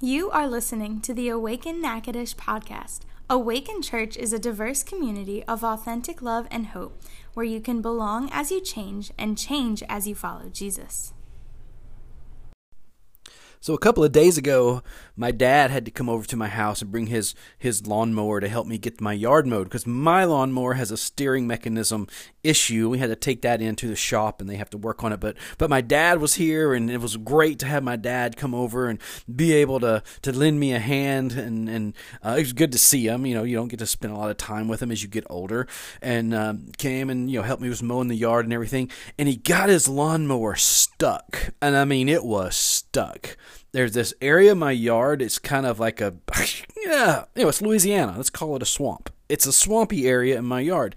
You are listening to the Awaken Natchitoches podcast. Awaken Church is a diverse community of authentic love and hope where you can belong as you change and change as you follow Jesus. So a couple of days ago, my dad had to come over to my house and bring his his lawnmower to help me get my yard mowed because my lawnmower has a steering mechanism issue. We had to take that into the shop and they have to work on it. But but my dad was here and it was great to have my dad come over and be able to to lend me a hand and and uh, it was good to see him. You know, you don't get to spend a lot of time with him as you get older. And um, came and you know helped me with mowing the yard and everything. And he got his lawnmower stuck, and I mean it was stuck there's this area of my yard. It's kind of like a yeah, you know, it's Louisiana. Let's call it a swamp. It's a swampy area in my yard,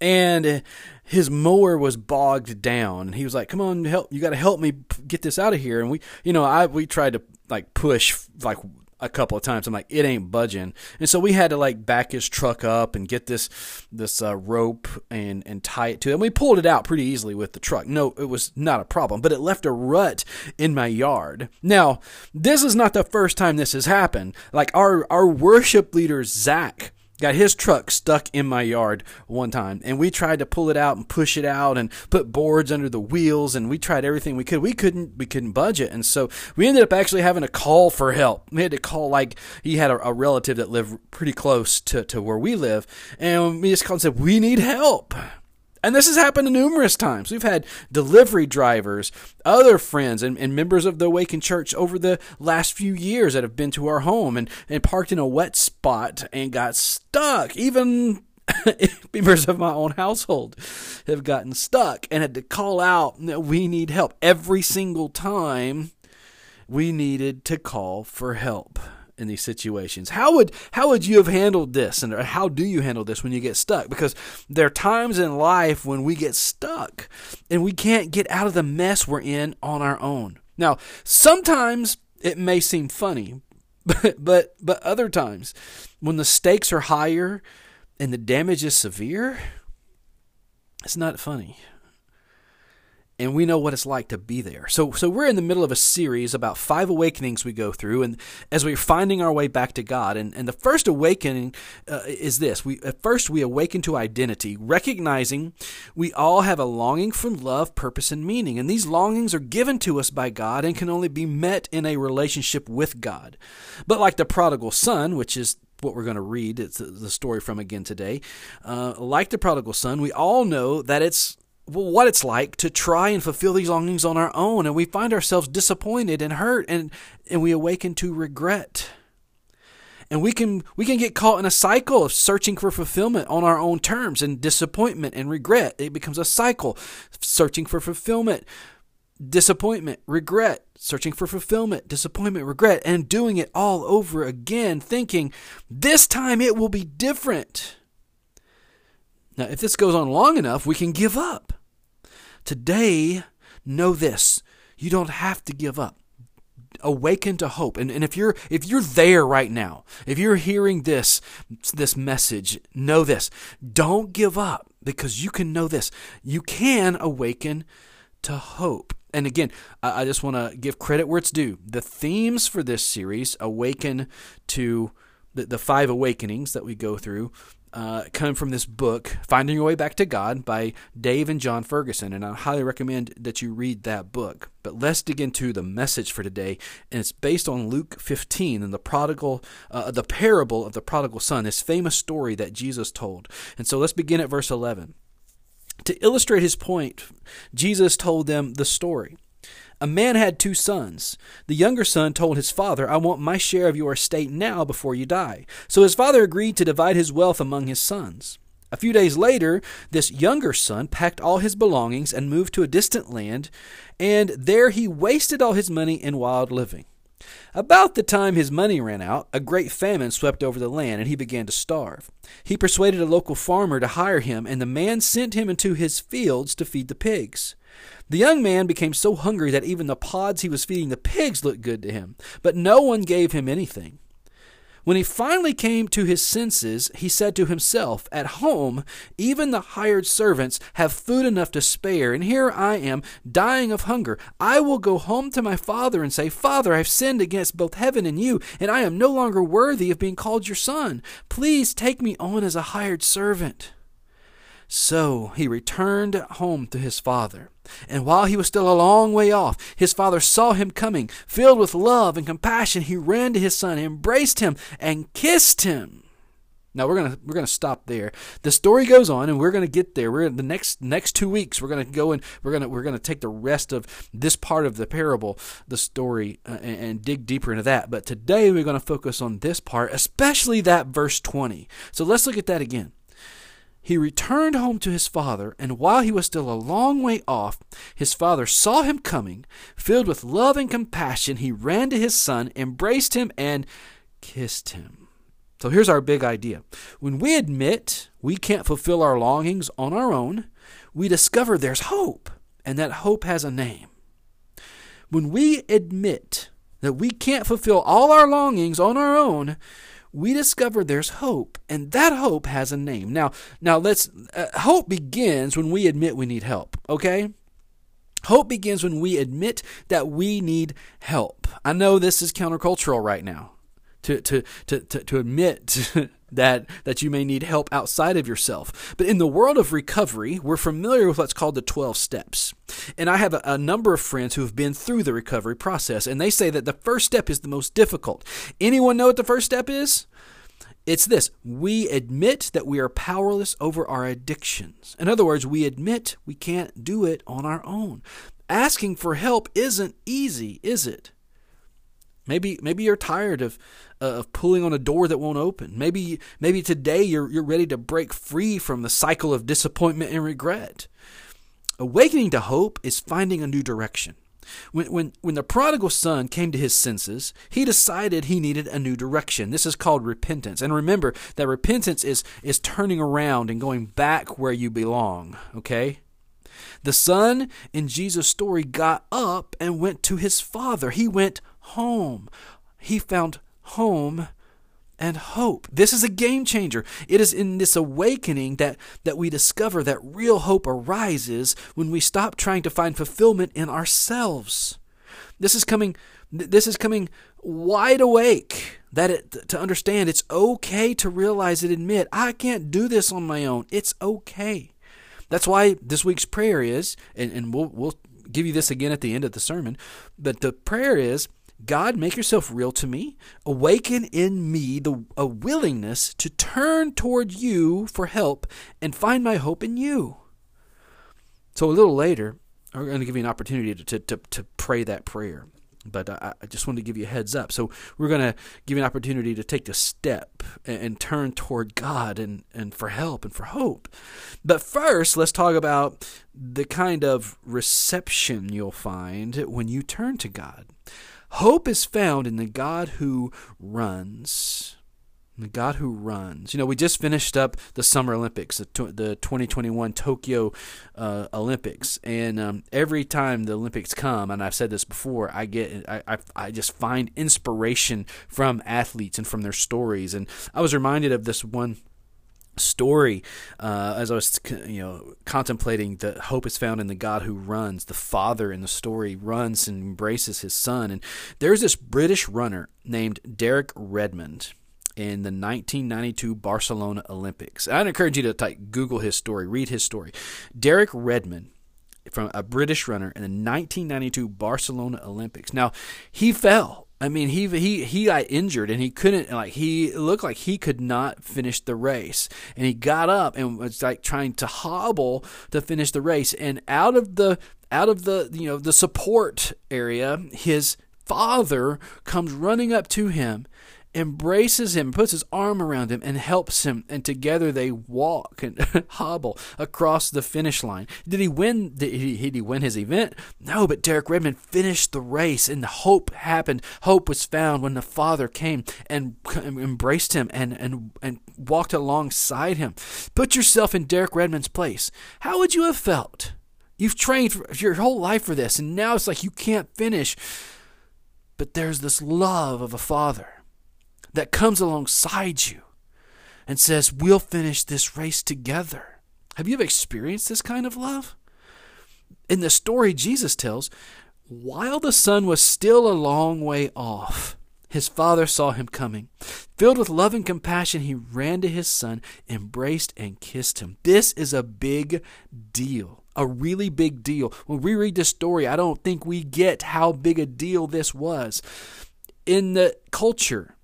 and his mower was bogged down. And he was like, "Come on, help! You got to help me get this out of here." And we, you know, I we tried to like push like a couple of times. I'm like, it ain't budging, and so we had to like back his truck up and get this this uh, rope and and tie it to it. And we pulled it out pretty easily with the truck. No, it was not a problem, but it left a rut in my yard. Now, this is not the first time this has happened. Like our our worship leader Zach got his truck stuck in my yard one time and we tried to pull it out and push it out and put boards under the wheels and we tried everything we could. We couldn't we couldn't budge it and so we ended up actually having to call for help. We had to call like he had a, a relative that lived pretty close to, to where we live and we just called and said we need help and this has happened numerous times. We've had delivery drivers, other friends, and, and, members of the Awakened Church over the last few years that have been to our home and, and parked in a wet spot and got stuck. Even members of my own household have gotten stuck and had to call out we need help. Every single time we needed to call for help in these situations. How would how would you have handled this and how do you handle this when you get stuck? Because there are times in life when we get stuck and we can't get out of the mess we're in on our own. Now, sometimes it may seem funny, but but but other times when the stakes are higher and the damage is severe, it's not funny and we know what it's like to be there. So, so we're in the middle of a series about five awakenings we go through, and as we're finding our way back to God, and, and the first awakening uh, is this: we at first we awaken to identity, recognizing we all have a longing for love, purpose, and meaning, and these longings are given to us by God and can only be met in a relationship with God. But like the prodigal son, which is what we're going to read. It's the story from again today. Uh, like the prodigal son, we all know that it's what it's like to try and fulfill these longings on our own and we find ourselves disappointed and hurt and and we awaken to regret. And we can we can get caught in a cycle of searching for fulfillment on our own terms and disappointment and regret. It becomes a cycle. Searching for fulfillment disappointment regret. Searching for fulfillment disappointment regret. And doing it all over again thinking this time it will be different now, if this goes on long enough, we can give up. Today, know this you don't have to give up. Awaken to hope. And, and if you're if you're there right now, if you're hearing this this message, know this. Don't give up because you can know this. You can awaken to hope. And again, I, I just want to give credit where it's due. The themes for this series, awaken to the, the five awakenings that we go through, uh, come from this book, Finding Your Way Back to God by Dave and Jon Ferguson. And I highly recommend that you read that book. But let's dig into the message for today. And it's based on Luke 15 and the prodigal, uh, the parable of the prodigal son, this famous story that Jesus told. And so let's begin at verse 11. To illustrate his point, Jesus told them the story. A man had two sons. The younger son told his father, I want my share of your estate now before you die. So his father agreed to divide his wealth among his sons. A few days later, this younger son packed all his belongings and moved to a distant land, and there he wasted all his money in wild living. About the time his money ran out, a great famine swept over the land, and he began to starve. He persuaded a local farmer to hire him, and the man sent him into his fields to feed the pigs. The young man became so hungry that even the pods he was feeding the pigs looked good to him, but no one gave him anything. When he finally came to his senses, he said to himself, At home, even the hired servants have food enough to spare, and here I am, dying of hunger. I will go home to my father and say, Father, I have sinned against both heaven and you, and I am no longer worthy of being called your son. Please take me on as a hired servant. So he returned home to his father. And while he was still a long way off, his father saw him coming. Filled with love and compassion, he ran to his son, embraced him, and kissed him. Now we're gonna we're gonna stop there. The story goes on, and we're gonna get there. We're the next next two weeks. We're gonna go and we're gonna we're gonna take the rest of this part of the parable, the story, uh, and, and dig deeper into that. But today we're gonna focus on this part, especially that verse twenty. So let's look at that again. He returned home to his father, and while he was still a long way off, his father saw him coming. Filled with love and compassion, he ran to his son, embraced him, and kissed him. So here's our big idea. When we admit we can't fulfill our longings on our own, we discover there's hope, and that hope has a name. When we admit that we can't fulfill all our longings on our own, we discover there's hope, and that hope has a name. Now, now let's uh, hope begins when we admit we need help, okay? Hope begins when we admit that we need help. I know this is countercultural right now to to to to, to admit that that you may need help outside of yourself. But in the world of recovery, we're familiar with what's called the 12 steps. And I have a, a, number of friends who have been through the recovery process and they say that the first step is the most difficult. Anyone know what the first step is? It's this we admit that we are powerless over our addictions. In other words, we admit we can't do it on our own. Asking for help isn't easy, is it? Maybe maybe you're tired of uh, of pulling on a door that won't open. Maybe maybe today you're you're ready to break free from the cycle of disappointment and regret. Awakening to hope is finding a new direction. When, when, when the prodigal son came to his senses, he decided he needed a new direction. This is called repentance. And remember that repentance is, is turning around and going back where you belong, okay? The son in Jesus' story got up and went to his father. He went home. He found home and hope. This is a game changer. It is in this awakening that, that we discover that real hope arises when we stop trying to find fulfillment in ourselves. This is coming this is coming wide awake that it, to understand it's okay to realize and admit I can't do this on my own. It's okay. That's why this week's prayer is, and, and we'll, we'll give you this again at the end of the sermon, but the prayer is God, make yourself real to me. Awaken in me the a willingness to turn toward you for help and find my hope in you. So a little later, I'm going to give you an opportunity to, to, to pray that prayer. But I, I just wanted to give you a heads up. So we're going to give you an opportunity to take a step and, and turn toward God and, and for help and for hope. But first, let's talk about the kind of reception you'll find when you turn to God. Hope is found in the God who runs. The God who runs. You know, we just finished up the Summer Olympics, the, the 2021 Tokyo uh, Olympics, and um, every time the Olympics come, and I've said this before, I get I, I, I just find inspiration from athletes and from their stories, and I was reminded of this one story uh, as I was you know contemplating that hope is found in the God who runs the father in the story runs and embraces his son. And there's this British runner named Derek Redmond in the 1992 Barcelona Olympics I'd encourage you to type Google his story read his story Derek Redmond from a British runner in the 1992 Barcelona Olympics now he fell I mean, he he he got injured and he couldn't like he looked like he could not finish the race. And he got up and was like trying to hobble to finish the race. And out of the out of the you know the support area, his father comes running up to him embraces him, puts his arm around him, and helps him. And together they walk and hobble across the finish line. Did he win? Did he, did he win his event? No, but Derek Redmond finished the race, and hope happened. Hope was found when the Father came and embraced him and, and, and walked alongside him. Put yourself in Derek Redmond's place. How would you have felt? You've trained for your whole life for this, and now it's like you can't finish. But there's this love of a father that comes alongside you and says, We'll finish this race together. Have you ever experienced this kind of love? In the story Jesus tells, while the son was still a long way off, his father saw him coming. Filled with love and compassion, he ran to his son, embraced, and kissed him. This is a big deal, a really big deal. When we read this story, I don't think we get how big a deal this was. In the culture,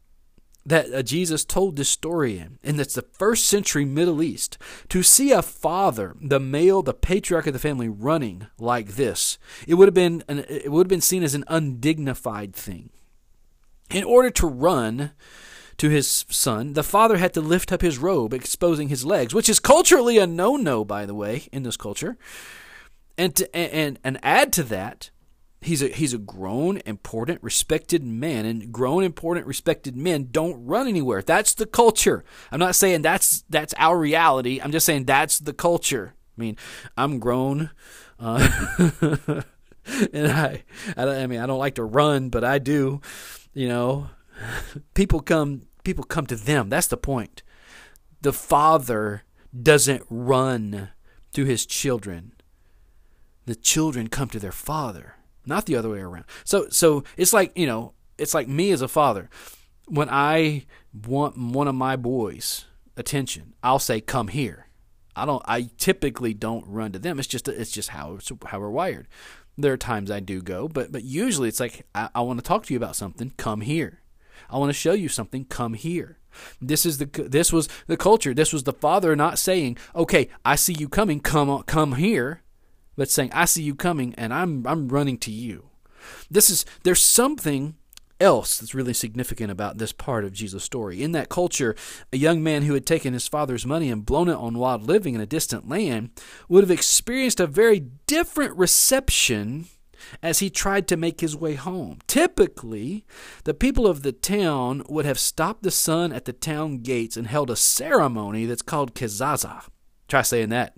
that uh, Jesus told this story in, and it's the first century Middle East, to see a father, the male, the patriarch of the family, running like this, it would have been an, it would have been seen as an undignified thing. In order to run to his son, the father had to lift up his robe, exposing his legs, which is culturally a no-no, by the way, in this culture. And to, and and add to that, he's a he's a grown, important, respected man, and grown, important, respected men don't run anywhere. That's the culture. I'm not saying that's that's our reality. I'm just saying that's the culture. I mean, I'm grown, uh, and I, I I mean I don't like to run, but I do. You know, people come people come to them. That's the point. The father doesn't run to his children. The children come to their father not the other way around. So so it's like, you know, it's like me as a father. When I want one of my boys attention, I'll say come here. I don't I typically don't run to them. It's just it's just how it's how we're wired. There are times I do go, but but usually it's like I, I want to talk to you about something, come here. I want to show you something, come here. This is the this was the culture. This was the father not saying, "Okay, I see you coming, come on, come here." But saying, I see you coming and I'm, I'm running to you. This is, there's something else that's really significant about this part of Jesus' story. In that culture, a young man who had taken his father's money and blown it on wild living in a distant land would have experienced a very different reception as he tried to make his way home. Typically, the people of the town would have stopped the son at the town gates and held a ceremony that's called kizaza. Try saying that.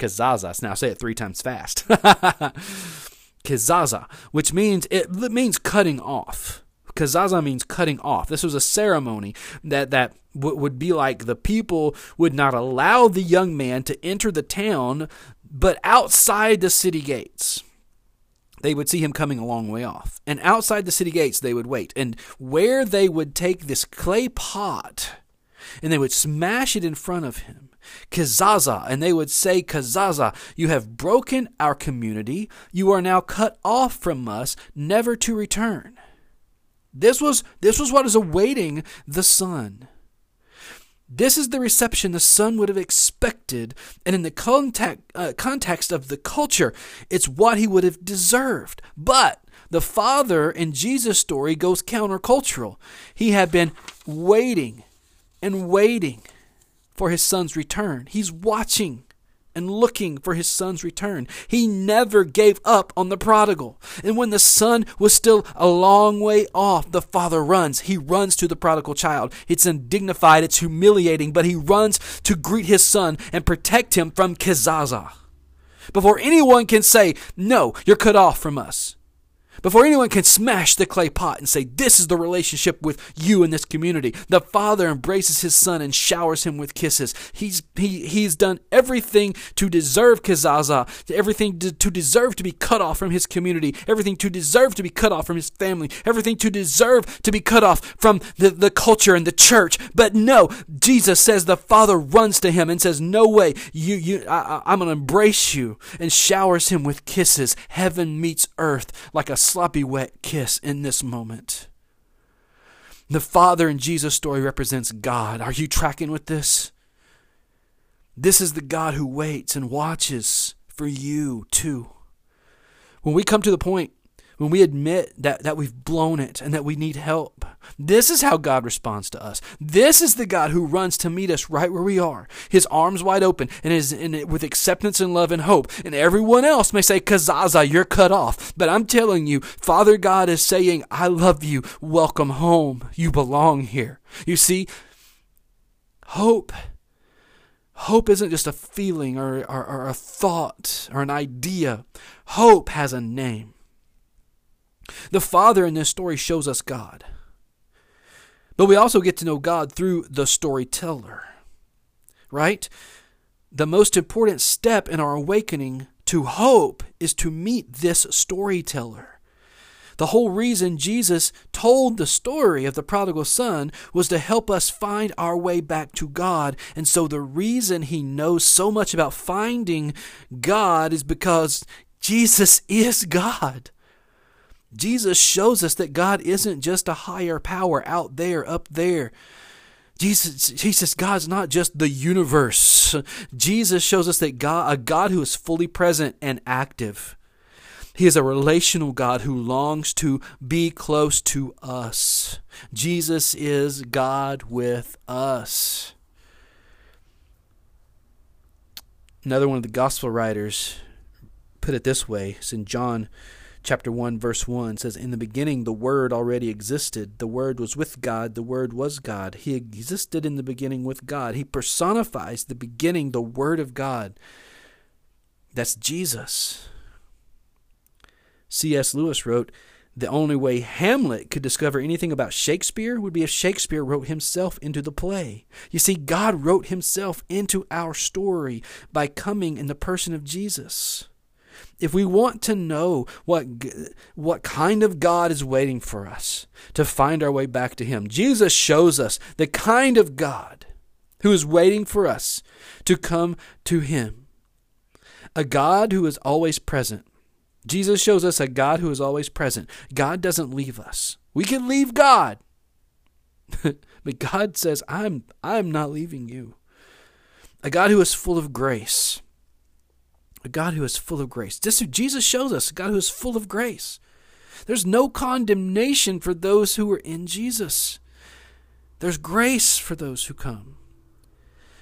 Kazazas. Now say it three times fast. Kazaza, which means it means cutting off. Kazaza means cutting off. This was a ceremony that that w- would be like the people would not allow the young man to enter the town, but outside the city gates. They would see him coming a long way off. And outside the city gates, they would wait. And where they would take this clay pot and they would smash it in front of him Kazaza, and they would say, Kazaza, you have broken our community. You are now cut off from us, never to return. This was, this was what is awaiting the son. This is the reception the son would have expected, and in the contact, uh, context of the culture, it's what he would have deserved. But the father in Jesus' story goes countercultural. He had been waiting and waiting for his son's return. He's watching and looking for his son's return. He never gave up on the prodigal. And when the son was still a long way off, the father runs. He runs to the prodigal child. It's undignified, it's humiliating, but he runs to greet his son and protect him from Kizaza. Before anyone can say, No, you're cut off from us before anyone can smash the clay pot and say, This is the relationship with you in this community, the father embraces his son and showers him with kisses. He's, he, he's done everything to deserve Kizaza, everything to, to deserve to be cut off from his community, everything to deserve to be cut off from his family, everything to deserve to be cut off from the, the culture and the church. But no, Jesus says the father runs to him and says, No way, you, you, I, I'm going to embrace you, and showers him with kisses. Heaven meets earth like a sloppy wet kiss in this moment. The Father in Jesus' story represents God. Are you tracking with this? This is the God who waits and watches for you too. When we come to the point when we admit that, that we've blown it and that we need help. This is how God responds to us. This is the God who runs to meet us right where we are, his arms wide open and is in with acceptance and love and hope. And everyone else may say, Kazaza, you're cut off. But I'm telling you, Father God is saying, I love you. Welcome home. You belong here. You see, hope Hope isn't just a feeling or, or, or, a thought or an idea. Hope has a name. The Father in this story shows us God. But we also get to know God through the storyteller, right? The most important step in our awakening to hope is to meet this storyteller. The whole reason Jesus told the story of the prodigal son was to help us find our way back to God. And so the reason he knows so much about finding God is because Jesus is God. Jesus shows us that God isn't just a higher power out there, up there. Jesus, Jesus, God's not just the universe. Jesus shows us that God, a God who is fully present and active. He is a relational God who longs to be close to us. Jesus is God with us. Another one of the gospel writers put it this way. It's in John chapter 1 verse 1 says in the beginning the word already existed. The word was with god. The word was god. He existed in the beginning with god. He personifies the beginning the word of god. That's jesus. C.S. Lewis wrote the only way Hamlet could discover anything about Shakespeare would be if Shakespeare wrote himself into the play. You see, God wrote himself into our story by coming in the person of Jesus. If we want to know what, what kind of God is waiting for us to find our way back to Him, Jesus shows us the kind of God who is waiting for us to come to Him. A God who is always present. Jesus shows us a God who is always present. God doesn't leave us. We can leave God. but God says, I'm, I'm not leaving you. A God who is full of grace a God who is full of grace. This Jesus shows us a God who is full of grace. There's no condemnation for those who are in Jesus. There's grace for those who come.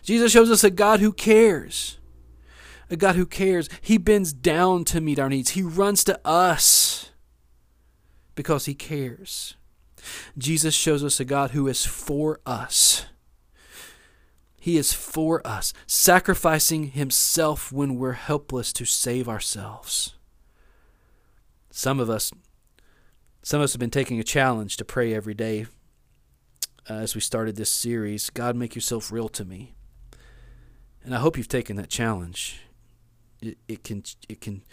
Jesus shows us a God who cares. A God who cares. He bends down to meet our needs. He runs to us because he cares. Jesus shows us a God who is for us. He is for us, sacrificing himself when we're helpless to save ourselves. Some of us some of us have been taking a challenge to pray every day uh, as we started this series, God make yourself real to me. And I hope you've taken that challenge. It, it can it can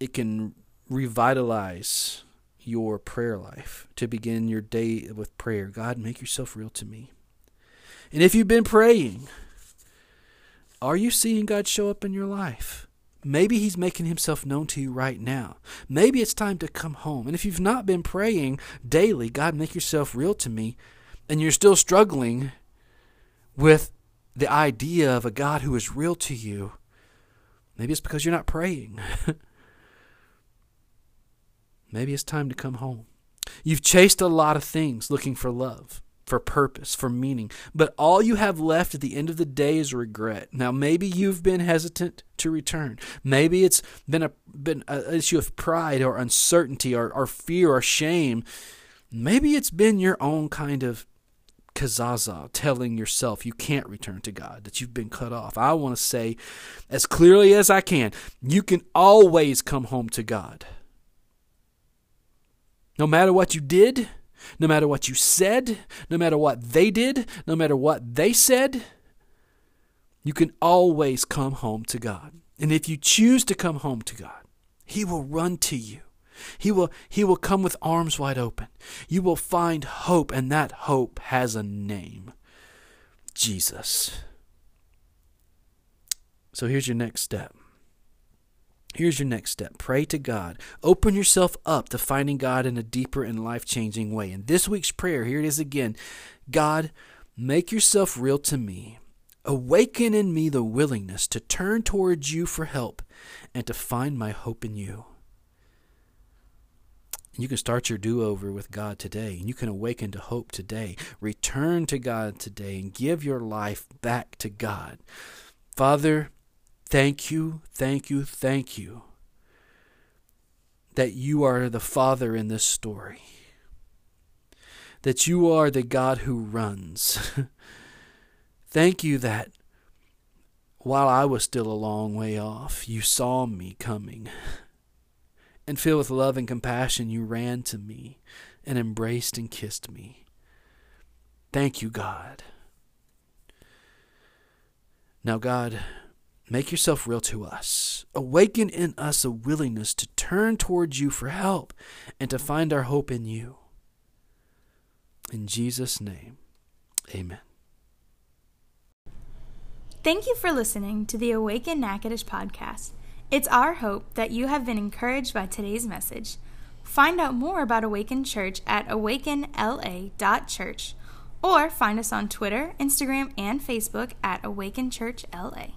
it can revitalize your prayer life to begin your day with prayer. God, make yourself real to me. And if you've been praying, are you seeing God show up in your life? Maybe He's making Himself known to you right now. Maybe it's time to come home. And if you've not been praying daily, God, make yourself real to me, and you're still struggling with the idea of a God who is real to you, maybe it's because you're not praying. maybe it's time to come home. You've chased a lot of things looking for love for purpose, for meaning. But all you have left at the end of the day is regret. Now, maybe you've been hesitant to return. Maybe it's been a been an issue of pride or uncertainty or, or fear or shame. Maybe it's been your own kind of kazaza telling yourself you can't return to God, that you've been cut off. I want to say as clearly as I can, you can always come home to God. No matter what you did, no matter what you said, no matter what they did, no matter what they said, you can always come home to God. And if you choose to come home to God, He will run to you. He will, he will come with arms wide open. You will find hope, and that hope has a name Jesus. So here's your next step Here's your next step pray to God. Open yourself up to finding God in a deeper and life changing way. And this week's prayer, here it is again God, make yourself real to me. Awaken in me the willingness to turn towards you for help and to find my hope in you. You can start your do over with God today, and you can awaken to hope today. Return to God today and give your life back to God. Father, Thank you, thank you, thank you that you are the Father in this story. That you are the God who runs. thank you that while I was still a long way off, you saw me coming. And filled with love and compassion, you ran to me and embraced and kissed me. Thank you, God. Now, God, make yourself real to us. Awaken in us a willingness to turn towards you for help and to find our hope in you. In Jesus' name, amen. Thank you for listening to the Awaken Natchitoches podcast. It's our hope that you have been encouraged by today's message. Find out more about Awaken Church at awakenla.church or find us on Twitter, Instagram, and Facebook at Awaken Church LA.